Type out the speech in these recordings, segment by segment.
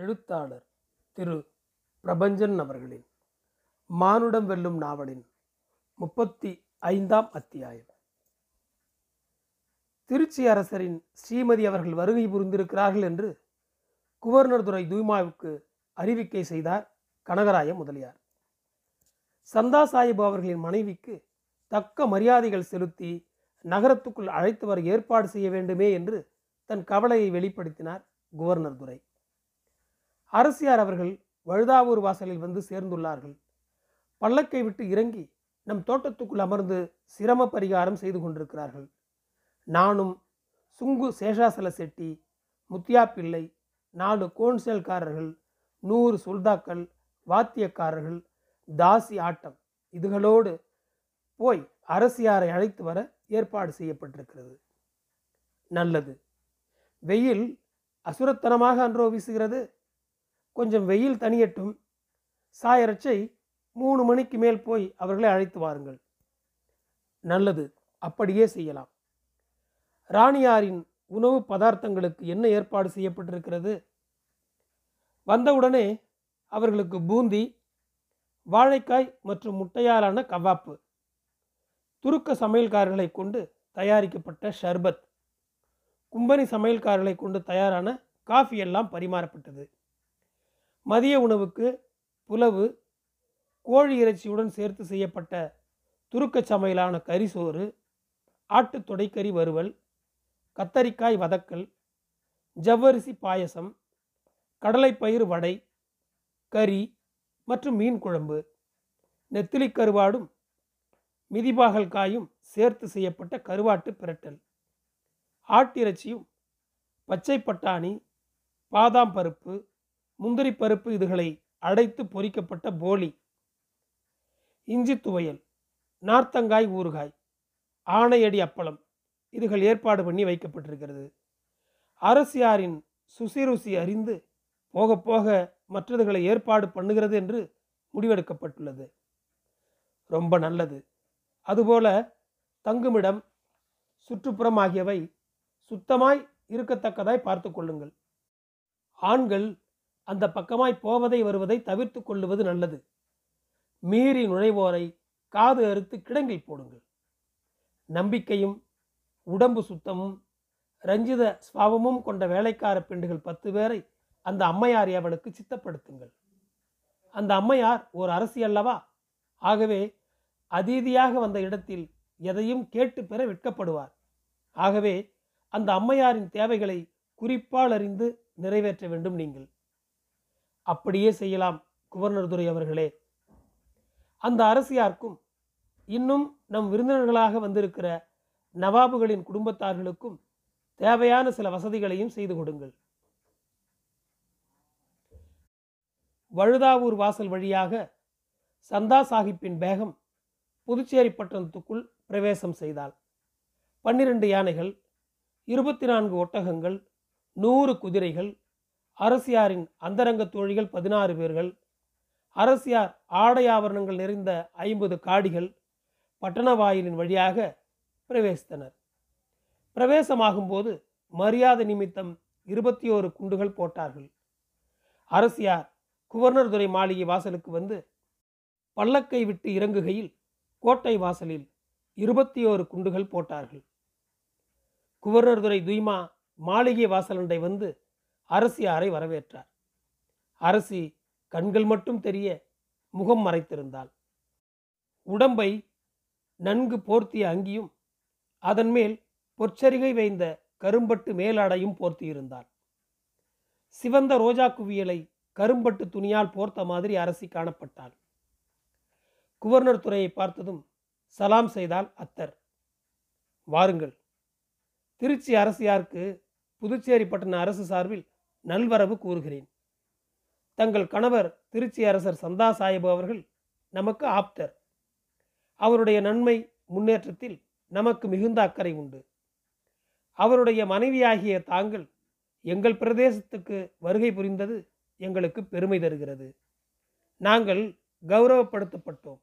எழுத்தாளர் திரு. பிரபஞ்சன் அவர்களின் மானுடம் வெல்லும் நாவலின் முப்பத்தி ஐந்தாம் அத்தியாயம். திருச்சி அரசரின் ஸ்ரீமதி அவர்கள் வருகை புரிந்திருக்கிறார்கள் என்று குவர்னர் துறை தூய்மாவுக்கு அறிவிக்கை செய்தார் கனகராய முதலியார். சந்தா சாஹிப் அவர்களின் மனைவிக்கு தக்க மரியாதைகள் செலுத்தி நகரத்துக்குள் அழைத்து வர ஏற்பாடு செய்ய வேண்டுமே என்று தன் கவலையை வெளிப்படுத்தினார் குவர்னர் துரை. அரசியார் அவர்கள் வழுதாவூர் வாசலில் வந்து சேர்ந்துள்ளார்கள். பல்லக்கை விட்டு இறங்கி நம் தோட்டத்துக்குள் அமர்ந்து சிரம பரிகாரம் செய்து கொண்டிருக்கிறார்கள். நானும் சுங்கு சேஷாசல செட்டி முத்தியா பிள்ளை நாலு கோன்சேல்காரர்கள் நூறு சுல்தாக்கள் வாத்தியக்காரர்கள் தாசி ஆட்டம் இதுகளோடு போய் அரசியாரை அழைத்து வர ஏற்பாடு செய்யப்பட்டிருக்கிறது. நல்லது. வெயில் அசுரத்தனமாக அன்றோ வீசுகிறது. கொஞ்சம் வெயில் தனியட்டும் சாயரச்சை மூணு மணிக்கு மேல் போய் அவர்களை அழைத்து வாருங்கள். நல்லது அப்படியே செய்யலாம். ராணியாரின் உணவு பதார்த்தங்களுக்கு என்ன ஏற்பாடு செய்யப்பட்டிருக்கிறது? வந்தவுடனே அவர்களுக்கு பூந்தி வாழைக்காய் மற்றும் முட்டையாலான கவாப்பு. துருக்க சமையல்காரர்களை கொண்டு தயாரிக்கப்பட்ட ஷர்பத். கும்பனி சமையல்காரர்களை கொண்டு தயாரான காஃபி எல்லாம் பரிமாறப்பட்டது. மதிய உணவுக்கு புலவு கோழி இறைச்சியுடன் சேர்த்து செய்யப்பட்ட துருக்க சமையலான கரிசோறு ஆட்டு தொடைக்கறி வறுவல் கத்தரிக்காய் வதக்கல் ஜவ்வரிசி பாயசம் கடலைப்பயிறு வடை கறி மற்றும் மீன் குழம்பு நெத்திலி கருவாடும் மிதிபாகல் காயும் சேர்த்து செய்யப்பட்ட கருவாட்டு பிரட்டல் ஆட்டிறைச்சியும் பச்சை பட்டாணி பாதாம் பருப்பு முந்திரி பருப்பு இதுகளை அடைத்து பொரிக்கப்பட்ட போலி. இஞ்சி துவையல் நார்த்தங்காய் ஊறுகாய் ஆணையடி அப்பளம் இதுகள் ஏற்பாடு பண்ணி வைக்கப்பட்டிருக்கிறது. அரசியாரின் சுசிருசி அறிந்து போக போக மற்றதுகளை ஏற்பாடு பண்ணுகிறது என்று முடிவெடுக்கப்பட்டுள்ளது. ரொம்ப நல்லது. அதுபோல தங்குமிடம் சுற்றுப்புறம் ஆகியவை சுத்தமாய் இருக்கத்தக்கதாய் பார்த்து கொள்ளுங்கள். ஆண்கள் அந்த பக்கமாய் போவதை வருவதை தவிர்த்து கொள்ளுவது நல்லது. மீறி நுழைவோரை காது அறுத்து கிடங்கில் போடுங்கள். நம்பிக்கையும் உடம்பு சுத்தமும் ரஞ்சித ஸ்வாவமும் கொண்ட வேலைக்கார பெண்டுகள் பத்து பேரை அந்த அம்மையார் அவளுக்கு சித்தப்படுத்துங்கள். அந்த அம்மையார் ஒரு அரசி அல்லவா? ஆகவே அதீதியாக வந்த இடத்தில் எதையும் கேட்டு பெற விற்கப்படுவார் ஆகவே அந்த அம்மையாரின் தேவைகளை குறிப்பால் அறிந்து நிறைவேற்ற வேண்டும் நீங்கள். அப்படியே செய்யலாம் குவர்னர் துரை அவர்களே. அந்த அரசியாருக்கும் இன்னும் நம் விருந்தினர்களாக வந்திருக்கிற நவாபுகளின் குடும்பத்தார்களுக்கும் தேவையான சில வசதிகளையும் செய்து கொடுங்கள். வழுதாவூர் வாசல் வழியாக சந்தா சாஹிப்பின் பேகம் புதுச்சேரி பட்டணத்துக்குள் பிரவேசம் செய்தாள். பன்னிரண்டு யானைகள் இருபத்தி நான்கு ஒட்டகங்கள் நூறு குதிரைகள் அரசியாரின் அந்தரங்க தோழிகள் பதினாறு பேர்கள் அரசியார் ஆடை ஆபரணங்கள் நிறைந்த ஐம்பது காடிகள் பட்டண வாயிலின் வழியாக பிரவேசித்தனர். பிரவேசமாகும்போது மரியாதை நிமித்தம் இருபத்தி ஓரு குண்டுகள் போட்டார்கள். அரசியார் குவர்னர் துறை மாளிகை வாசலுக்கு வந்து பல்லக்கை விட்டு இறங்குகையில் கோட்டை வாசலில் இருபத்தி ஓரு குண்டுகள் போட்டார்கள். குவர்னர் துறை துய்மா மாளிகை வாசலண்டை வந்து அரசியாரை வரவேற்றார்? அரசி கண்கள் மட்டும் தெரிய முகம் மறைத்திருந்தாள். உடம்பை நன்கு போர்த்திய அங்கியும் அதன் மேல் பொற்சரிகை வைந்த கரும்பட்டு மேலாடையும் போர்த்தியிருந்தாள். சிவந்த ரோஜா குவியலை கரும்பட்டு துணியால் போர்த்த மாதிரி அரசி காணப்பட்டாள். குவர்னர் துறையை பார்த்ததும் சலாம் செய்தால் அத்தர். வாருங்கள். திருச்சி அரசியாருக்கு புதுச்சேரி பட்டண அரசு சார்பில் நல்வரவு கூறுகிறேன். தங்கள் கணவர் திருச்சி அரசர் சந்தா சாஹிப் அவர்கள் நமக்கு ஆப்தர். அவருடைய நன்மை முன்னேற்றத்தில் நமக்கு மிகுந்த அக்கறை உண்டு. அவருடைய மனைவியாகிய தாங்கள் எங்கள் பிரதேசத்துக்கு வருகை புரிந்தது எங்களுக்கு பெருமை தருகிறது. நாங்கள் கௌரவப்படுத்தப்பட்டோம்.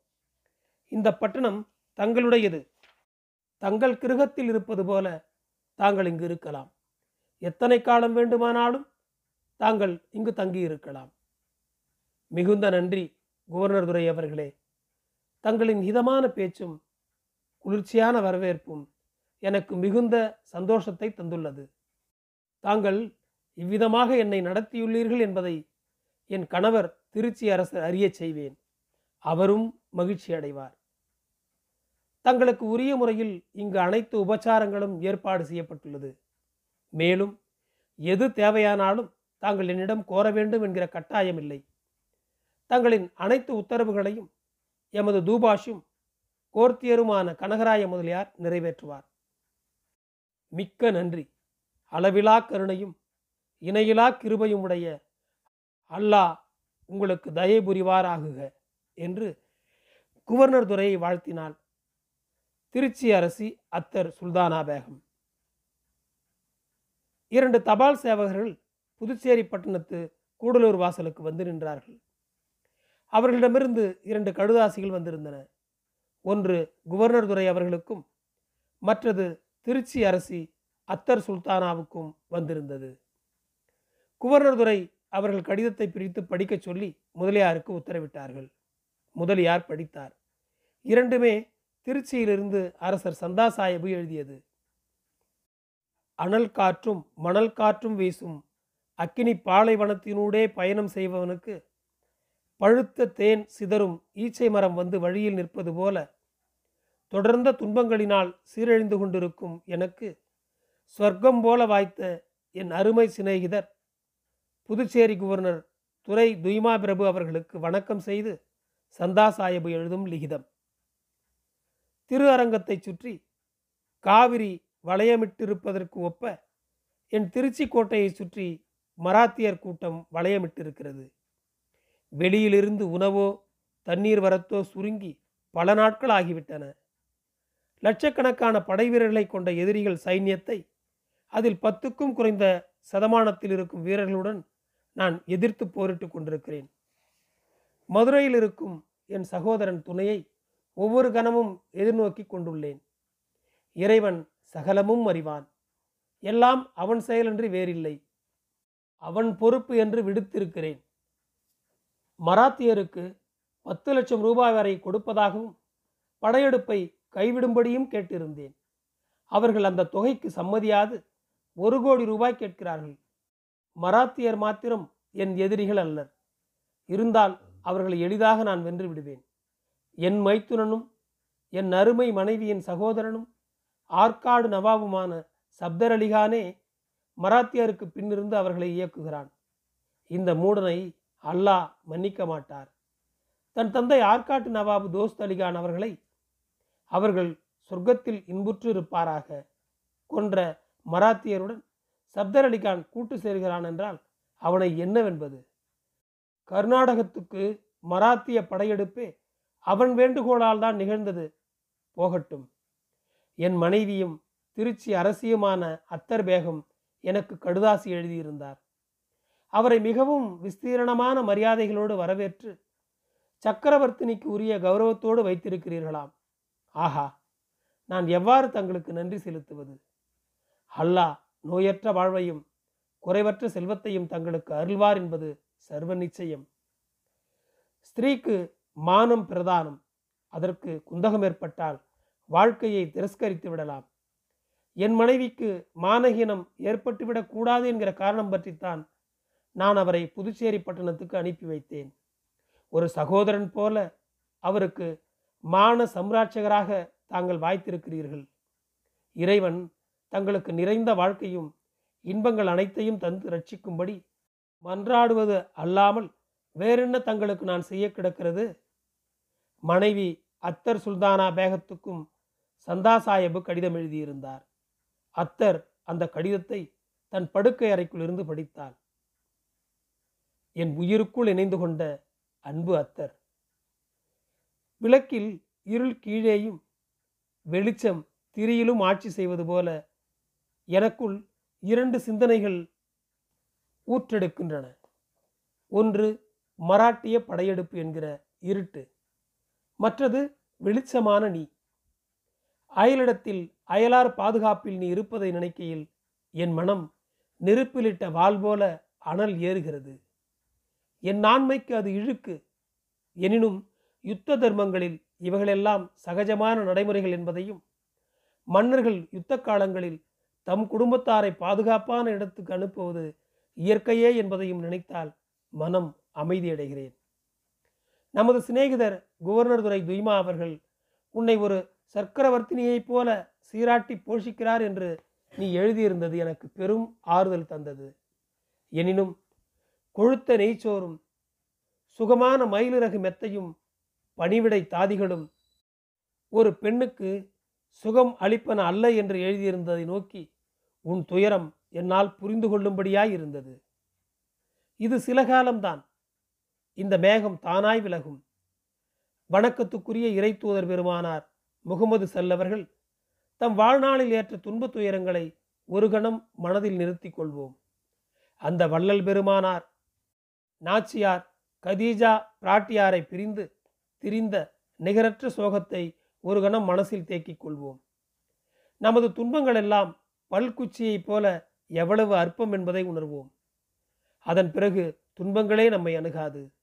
இந்த பட்டணம் தங்களுடையது. தங்கள் கிருகத்தில் இருப்பது போல தாங்கள் இங்கு இருக்கலாம். எத்தனை காலம் வேண்டுமானாலும் தாங்கள் இங்கு தங்கியிருக்கலாம். மிகுந்த நன்றி குவர்னர் துரை அவர்களே. தங்களின் இதமான பேச்சும் குளிர்ச்சியான வரவேற்பும் எனக்கு மிகுந்த சந்தோஷத்தை தந்துள்ளது. தாங்கள் இவ்விதமாக என்னை நடத்தியுள்ளீர்கள் என்பதை என் கணவர் திருச்சி அரசர் அறியச் செய்வேன். அவரும் மகிழ்ச்சி அடைவார். தங்களுக்கு உரிய முறையில் இங்கு அனைத்து உபச்சாரங்களும் ஏற்பாடு செய்யப்பட்டுள்ளது. மேலும் எது தேவையானாலும் தாங்கள் என்னிடம் கோர வேண்டும் என்கிற கட்டாயம் இல்லை தங்களின் அனைத்து உத்தரவுகளையும் எமது தூபாஷும் கோர்த்தியருமான கனகராய முதலியார் நிறைவேற்றுவார். மிக்க நன்றி. அளவிலா கருணையும் இணையிலா கிருபையும் உடைய அல்லாஹ் உங்களுக்கு தயை புரிவாராகுக என்று குவர்னர் துறையை வாழ்த்தினாள் திருச்சி அரசி அத்தர் சுல்தானா பேகம் இரண்டு தபால் சேவகர்கள் புதுச்சேரி பட்டணத்து கூடலூர் வாசலுக்கு வந்து நின்றார்கள். அவர்களிடமிருந்து இரண்டு கடுதாசிகள் வந்திருந்தன. ஒன்று குவர்னர் துறை அவர்களுக்கும் மற்றது திருச்சி அரசி அத்தர் சுல்தானாவுக்கும் வந்திருந்தது. குவர்னர் துறை அவர்கள் கடிதத்தை பிரித்து படிக்கச் சொல்லி முதலியாருக்கு உத்தரவிட்டார்கள். முதலியார் படித்தார். இரண்டுமே திருச்சியிலிருந்து அரசர் சந்தா சாஹிபு எழுதியது. அனல் காற்றும் மணல் காற்றும் வீசும் அக்கினி பாலைவனத்தினூடே பயணம் செய்பவனுக்கு பழுத்த தேன் சிதறும் ஈச்சை மரம் வந்து வழியில் நிற்பது போல தொடர்ந்த துன்பங்களினால் சீரழிந்து கொண்டிருக்கும் எனக்கு சொர்க்கம் போல வாய்த்த என் அருமை சிநேகிதர் புதுச்சேரி குவர்னர் துரை துய்மா பிரபு அவர்களுக்கு வணக்கம் செய்து சந்தா சாஹிபு எழுதும் லிகிதம். திரு அரங்கத்தை சுற்றி காவிரி வளையமிட்டிருப்பதற்கு ஒப்ப என் திருச்சி கோட்டையை சுற்றி மராத்தியர் கூட்டம் வளையமிட்டிருக்கிறது. வெளியிலிருந்து உணவோ தண்ணீர் வரத்தோ சுருங்கி பல நாட்கள் ஆகிவிட்டன. லட்சக்கணக்கான படை வீரர்களை கொண்ட எதிரிகள் சைன்யத்தை அதில் பத்துக்கும் குறைந்த சதமானத்தில் இருக்கும் வீரர்களுடன் நான் எதிர்த்து போரிட்டு கொண்டிருக்கிறேன். மதுரையில் இருக்கும் என் சகோதரன் துணையை ஒவ்வொரு கணமும் எதிர்நோக்கி கொண்டுள்ளேன். இறைவன் சகலமும் அறிவான். எல்லாம் அவன் செயலன்றி வேறில்லை. அவன் பொறுப்பு என்று விடுத்திருக்கிறேன். மராத்தியருக்கு பத்து லட்சம் ரூபாய் வரை கொடுப்பதாகவும் படையெடுப்பை கைவிடும்படியும் கேட்டிருந்தேன். அவர்கள் அந்த தொகைக்கு சம்மதியாது ஒரு கோடி ரூபாய் கேட்கிறார்கள். மராத்தியர் மாத்திரம் என் எதிரிகள் அல்லர். இருந்தால் அவர்களை எளிதாக நான் வென்று விடுவேன். என் மைத்துனனும் என் அருமை மனைவியின் சகோதரனும் ஆற்காடு நவாபுமான சப்தர் அலிகானே மராத்தியருக்கு பின்னிருந்து அவர்களை இயக்குகிறான். இந்த மூடனை அல்லாஹ் மன்னிக்க மாட்டார். தன் தந்தை ஆற்காட்டு நவாபு தோஸ்த் அலிகான் அவர்களை அவர்கள் சொர்க்கத்தில் இன்புற்று இருப்பாராக கொன்ற மராத்தியருடன் சப்தர் அலிகான் கூட்டு சேர்கிறான் என்றால் அவனை என்னவென்பது? கர்நாடகத்துக்கு மராத்திய படையெடுப்பே அவன் வேண்டுகோளால் தான் நிகழ்ந்தது போகட்டும். என் மனைவியும் திருச்சி அரசியுமான அத்தர் பேகம் எனக்கு கடுதாசி எழுதியிருந்தார். அவரை மிகவும் விஸ்தீரணமான மரியாதைகளோடு வரவேற்று சக்கரவர்த்தினிக்கு உரிய கௌரவத்தோடு வைத்திருக்கிறீர்களாம். ஆஹா நான் எவ்வாறு தங்களுக்கு நன்றி செலுத்துவது? அல்லாஹ் நோயற்ற வாழ்வையும் குறைவற்ற செல்வத்தையும் தங்களுக்கு அருள்வார் என்பது சர்வ நிச்சயம். ஸ்திரீக்கு மானம் பிரதானம் அதற்கு குந்தகம் ஏற்பட்டால் வாழ்க்கையை திரஸ்கரித்து விடலாம். என் மனைவிக்கு மானகீனம் ஏற்பட்டுவிடக்கூடாது என்கிற காரணம் பற்றித்தான் நான் அவரை புதுச்சேரி பட்டணத்துக்கு அனுப்பி வைத்தேன். ஒரு சகோதரன் போல அவருக்கு மான சம்ராட்சகராக தாங்கள் வாய்த்திருக்கிறீர்கள். இறைவன் தங்களுக்கு நிறைந்த வாழ்க்கையும் இன்பங்கள் அனைத்தையும் தந்து ரட்சிக்கும்படி மன்றாடுவது அல்லாமல் வேறென்ன தங்களுக்கு நான் செய்ய கிடக்கிறது? மனைவி அத்தர் சுல்தானா பேகத்துக்கும் சந்தா சாஹிபு கடிதம் எழுதியிருந்தார். அத்தர் அந்த கடிதத்தை தன் படுக்கை அறைக்குள் இருந்து படித்தாள். என் உயிருக்குள் இணைந்து கொண்ட அன்பு அத்தர். விளக்கில் இருள் கீழேயும் வெளிச்சம் திரியிலும் ஆட்சி செய்வது போல எனக்குள் இரண்டு சிந்தனைகள் ஊற்றெடுக்கின்றன. ஒன்று மராட்டிய படையெடுப்பு என்கிற இருட்டு மற்றது வெளிச்சமான நீ. அயலிடத்தில் அயலார் பாதுகாப்பில் நீ இருப்பதை நினைக்கையில் என் மனம் நெருப்பிலிட்ட வாள் போல அனல் ஏறுகிறது. என் ஆண்மைக்கு அது இழுக்கு. எனினும் யுத்த தர்மங்களில் இவைகளெல்லாம் சகஜமான நடைமுறைகள் என்பதையும் மன்னர்கள் யுத்த காலங்களில் தம் குடும்பத்தாரை பாதுகாப்பான இடத்துக்கு அனுப்புவது இயற்கையே என்பதையும் நினைத்தால் மனம் அமைதியடைகிறேன். நமது சிநேகிதர் குவர்னர் துரை துய்மா அவர்கள் உன்னை ஒரு சக்கரவர்த்தினியைப் போல சீராட்டி போஷிக்கிறார் என்று நீ எழுதியிருந்தது எனக்கு பெரும் ஆறுதல் தந்தது. எனினும் கொழுத்த நெய்ச்சோறும் சுகமான மயிலிறகு மெத்தையும் பணிவிடை தாதிகளும் ஒரு பெண்ணுக்கு சுகம் அளிப்பன அல்ல என்று எழுதியிருந்ததை நோக்கி உன் துயரம் என்னால் புரிந்து கொள்ளும்படியாய் இருந்தது இது சில காலம்தான். இந்த மேகம் தானாய் விலகும். வணக்கத்துக்குரிய இறைத்தூதர் பெருமானார் முகமது செல்லவர்கள் தம் வாழ்நாளில் ஏற்ற துன்பத் துயரங்களை ஒரு கணம் மனதில் நிறுத்தி கொள்வோம். அந்த வள்ளல் பெருமானார் நாச்சியார் கதீஜா பிராட்டியாரை பிரிந்து திரிந்த நிகரற்ற சோகத்தை ஒரு கணம் மனசில் தேக்கிக் கொள்வோம். நமது துன்பங்கள் எல்லாம் பல்குச்சியைப் போல எவ்வளவு அற்பம் என்பதை உணர்வோம். அதன் பிறகு துன்பங்களே நம்மை அணுகாது.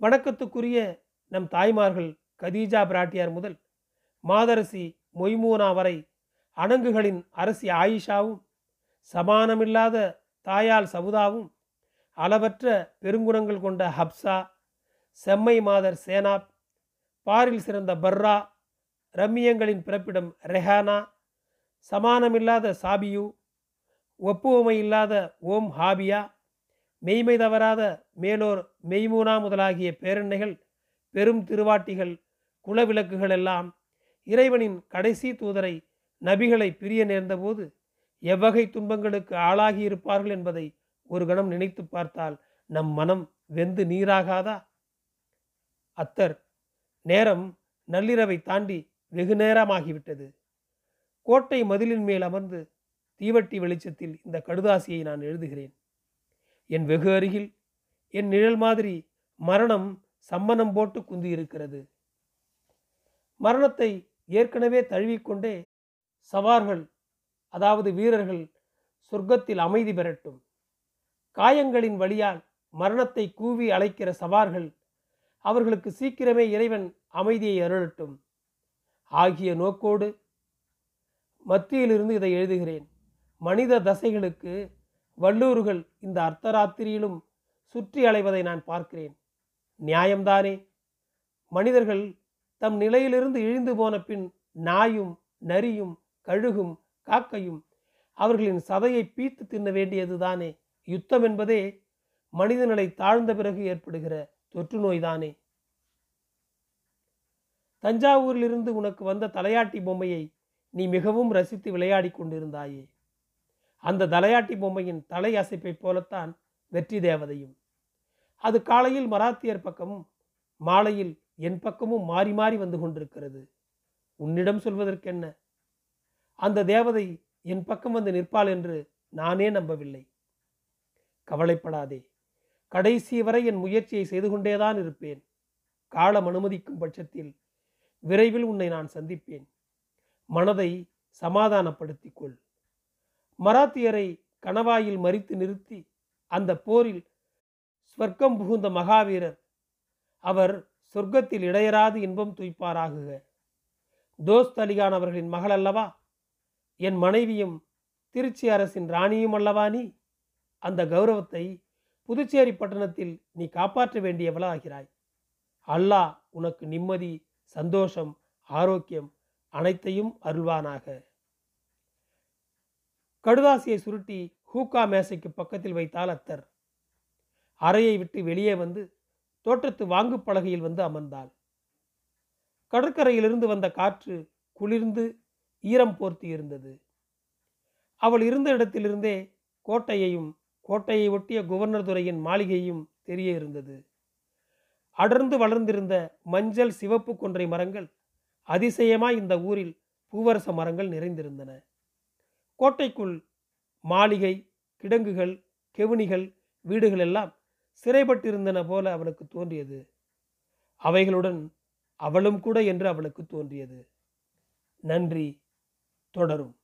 வணக்கத்துக்குரிய நம் தாய்மார்கள் கதீஜா பிராட்டியார் முதல் மாதரசி மொய்மூனா வரை அணங்குகளின் அரசி ஆயிஷாவும் சமானமில்லாத தாயால் சவுதாவும் அளவற்ற பெருங்குணங்கள் கொண்ட ஹப்சா செம்மை மாதர் சேனாப் பாரில் சிறந்த பர்ரா ரம்மியங்களின் பிறப்பிடம் ரெஹானா சமானமில்லாத சாபியு ஒப்புவமை இல்லாத ஓம் ஹாபியா மெய்மை தவறாத மேலோர் மெய்மூனா முதலாகிய பேரண்ணைகள் பெரும் திருவாட்டிகள் குலவிளக்குகள் எல்லாம் இறைவனின் கடைசி தூதரை நபிகளை பிரிய நேர்ந்தபோது எவ்வகை துன்பங்களுக்கு ஆளாகி இருப்பார்கள் என்பதை ஒரு கணம் நினைத்து பார்த்தால் நம் மனம் வெந்து நீராகாதா? அத்தர் நேரம் நள்ளிரவை தாண்டி வெகு நேரமாகிவிட்டது. கோட்டை மதிலின் மேல் அமர்ந்து தீவட்டி வெளிச்சத்தில் இந்த கடுதாசியை நான் எழுதுகிறேன். என் வெகு அருகில் என் நிழல் மாதிரி மரணம் சம்மணம் போட்டு குந்தியிருக்கிறது. மரணத்தை ஏற்கனவே தழுவிக்கொண்டே சவார்கள் அதாவது வீரர்கள் சொர்க்கத்தில் அமைதி பெறட்டும். காயங்களின் வழியால் மரணத்தை கூவி அழைக்கிற சவார்கள் அவர்களுக்கு சீக்கிரமே இறைவன் அமைதியை அருளட்டும். ஆகிய நோக்கோடு மத்தியிலிருந்து இதை எழுதுகிறேன். மனித தசைகளுக்கு வல்லூர்கள் இந்த அர்த்தராத்திரியிலும் சுற்றி அலைவதை நான் பார்க்கிறேன். நியாயம்தானே? மனிதர்கள் தம் நிலையிலிருந்து இழிந்து போன பின் நாயும் நரியும் கழுகும் காக்கையும் அவர்களின் சதையை பீத்து தின்ன வேண்டியதுதானே யுத்தம் என்பதே மனிதநிலை தாழ்ந்த பிறகு ஏற்படுகிற தொற்று நோய்தானே தஞ்சாவூரிலிருந்து உனக்கு வந்த தலையாட்டி பொம்மையை நீ மிகவும் ரசித்து விளையாடி கொண்டிருந்தாயே. அந்த தலையாட்டி பொம்மையின் தலை அசைப்பைப் போலத்தான் வெற்றி தேவதையும். அது காலையில் மராத்தியர் பக்கமும் மாலையில் என் பக்கமும் மாறி மாறி வந்து கொண்டிருக்கிறது. உன்னிடம் சொல்வதற்கென்ன? அந்த தேவதை என் பக்கம் வந்து நிற்பாள் என்று நானே நம்பவில்லை. கவலைப்படாதே. கடைசி வரை என் முயற்சியை செய்து கொண்டேதான் இருப்பேன். காலம் அனுமதிக்கும் பட்சத்தில் விரைவில் உன்னை நான் சந்திப்பேன். மனதை சமாதானப்படுத்திக் கொள் மராத்தியரை கணவாயில் மறித்து நிறுத்தி அந்த போரில் ஸ்வர்க்கம் புகுந்த மகாவீரர் அவர் சொர்க்கத்தில் இடையராது இன்பம் துய்ப்பாராகுக. தோஸ்த் அலிகான் அவர்களின் மகள் அல்லவா என் மனைவியும் திருச்சி அரசின் ராணியும் அல்லவா நீ? அந்த கௌரவத்தை புதுச்சேரி பட்டணத்தில் நீ காப்பாற்ற வேண்டியவளாகிறாய். அல்லாஹ் உனக்கு நிம்மதி சந்தோஷம் ஆரோக்கியம் அனைத்தையும் அருள்வானாக. கடுதாசியை சுருட்டி ஹூக்கா மேசைக்கு பக்கத்தில் வைத்தால் அத்தர். அறையை விட்டு வெளியே வந்து தோற்றத்து வாங்கு பலகையில் வந்து அமர்ந்தாள். கடற்கரையிலிருந்து வந்த காற்று குளிர்ந்து ஈரம் போர்த்தி இருந்தது. அவள் இருந்த இடத்திலிருந்தே கோட்டையையும் கோட்டையை ஒட்டிய குவர்னர் துறையின் மாளிகையும் தெரிய இருந்தது. அடர்ந்து வளர்ந்திருந்த மஞ்சள் சிவப்பு கொன்றை மரங்கள் அதிசயமாய் இந்த ஊரில் பூவரச மரங்கள் நிறைந்திருந்தன. கோட்டைக்குள் மாளிகை கிடங்குகள் கெவுனிகள் வீடுகள் எல்லாம் சிறைப்பட்டிருந்தன போல அவளுக்கு தோன்றியது. அவைகளுடன் அவளும் கூட என்று அவளுக்கு தோன்றியது. நன்றி. தொடரும்.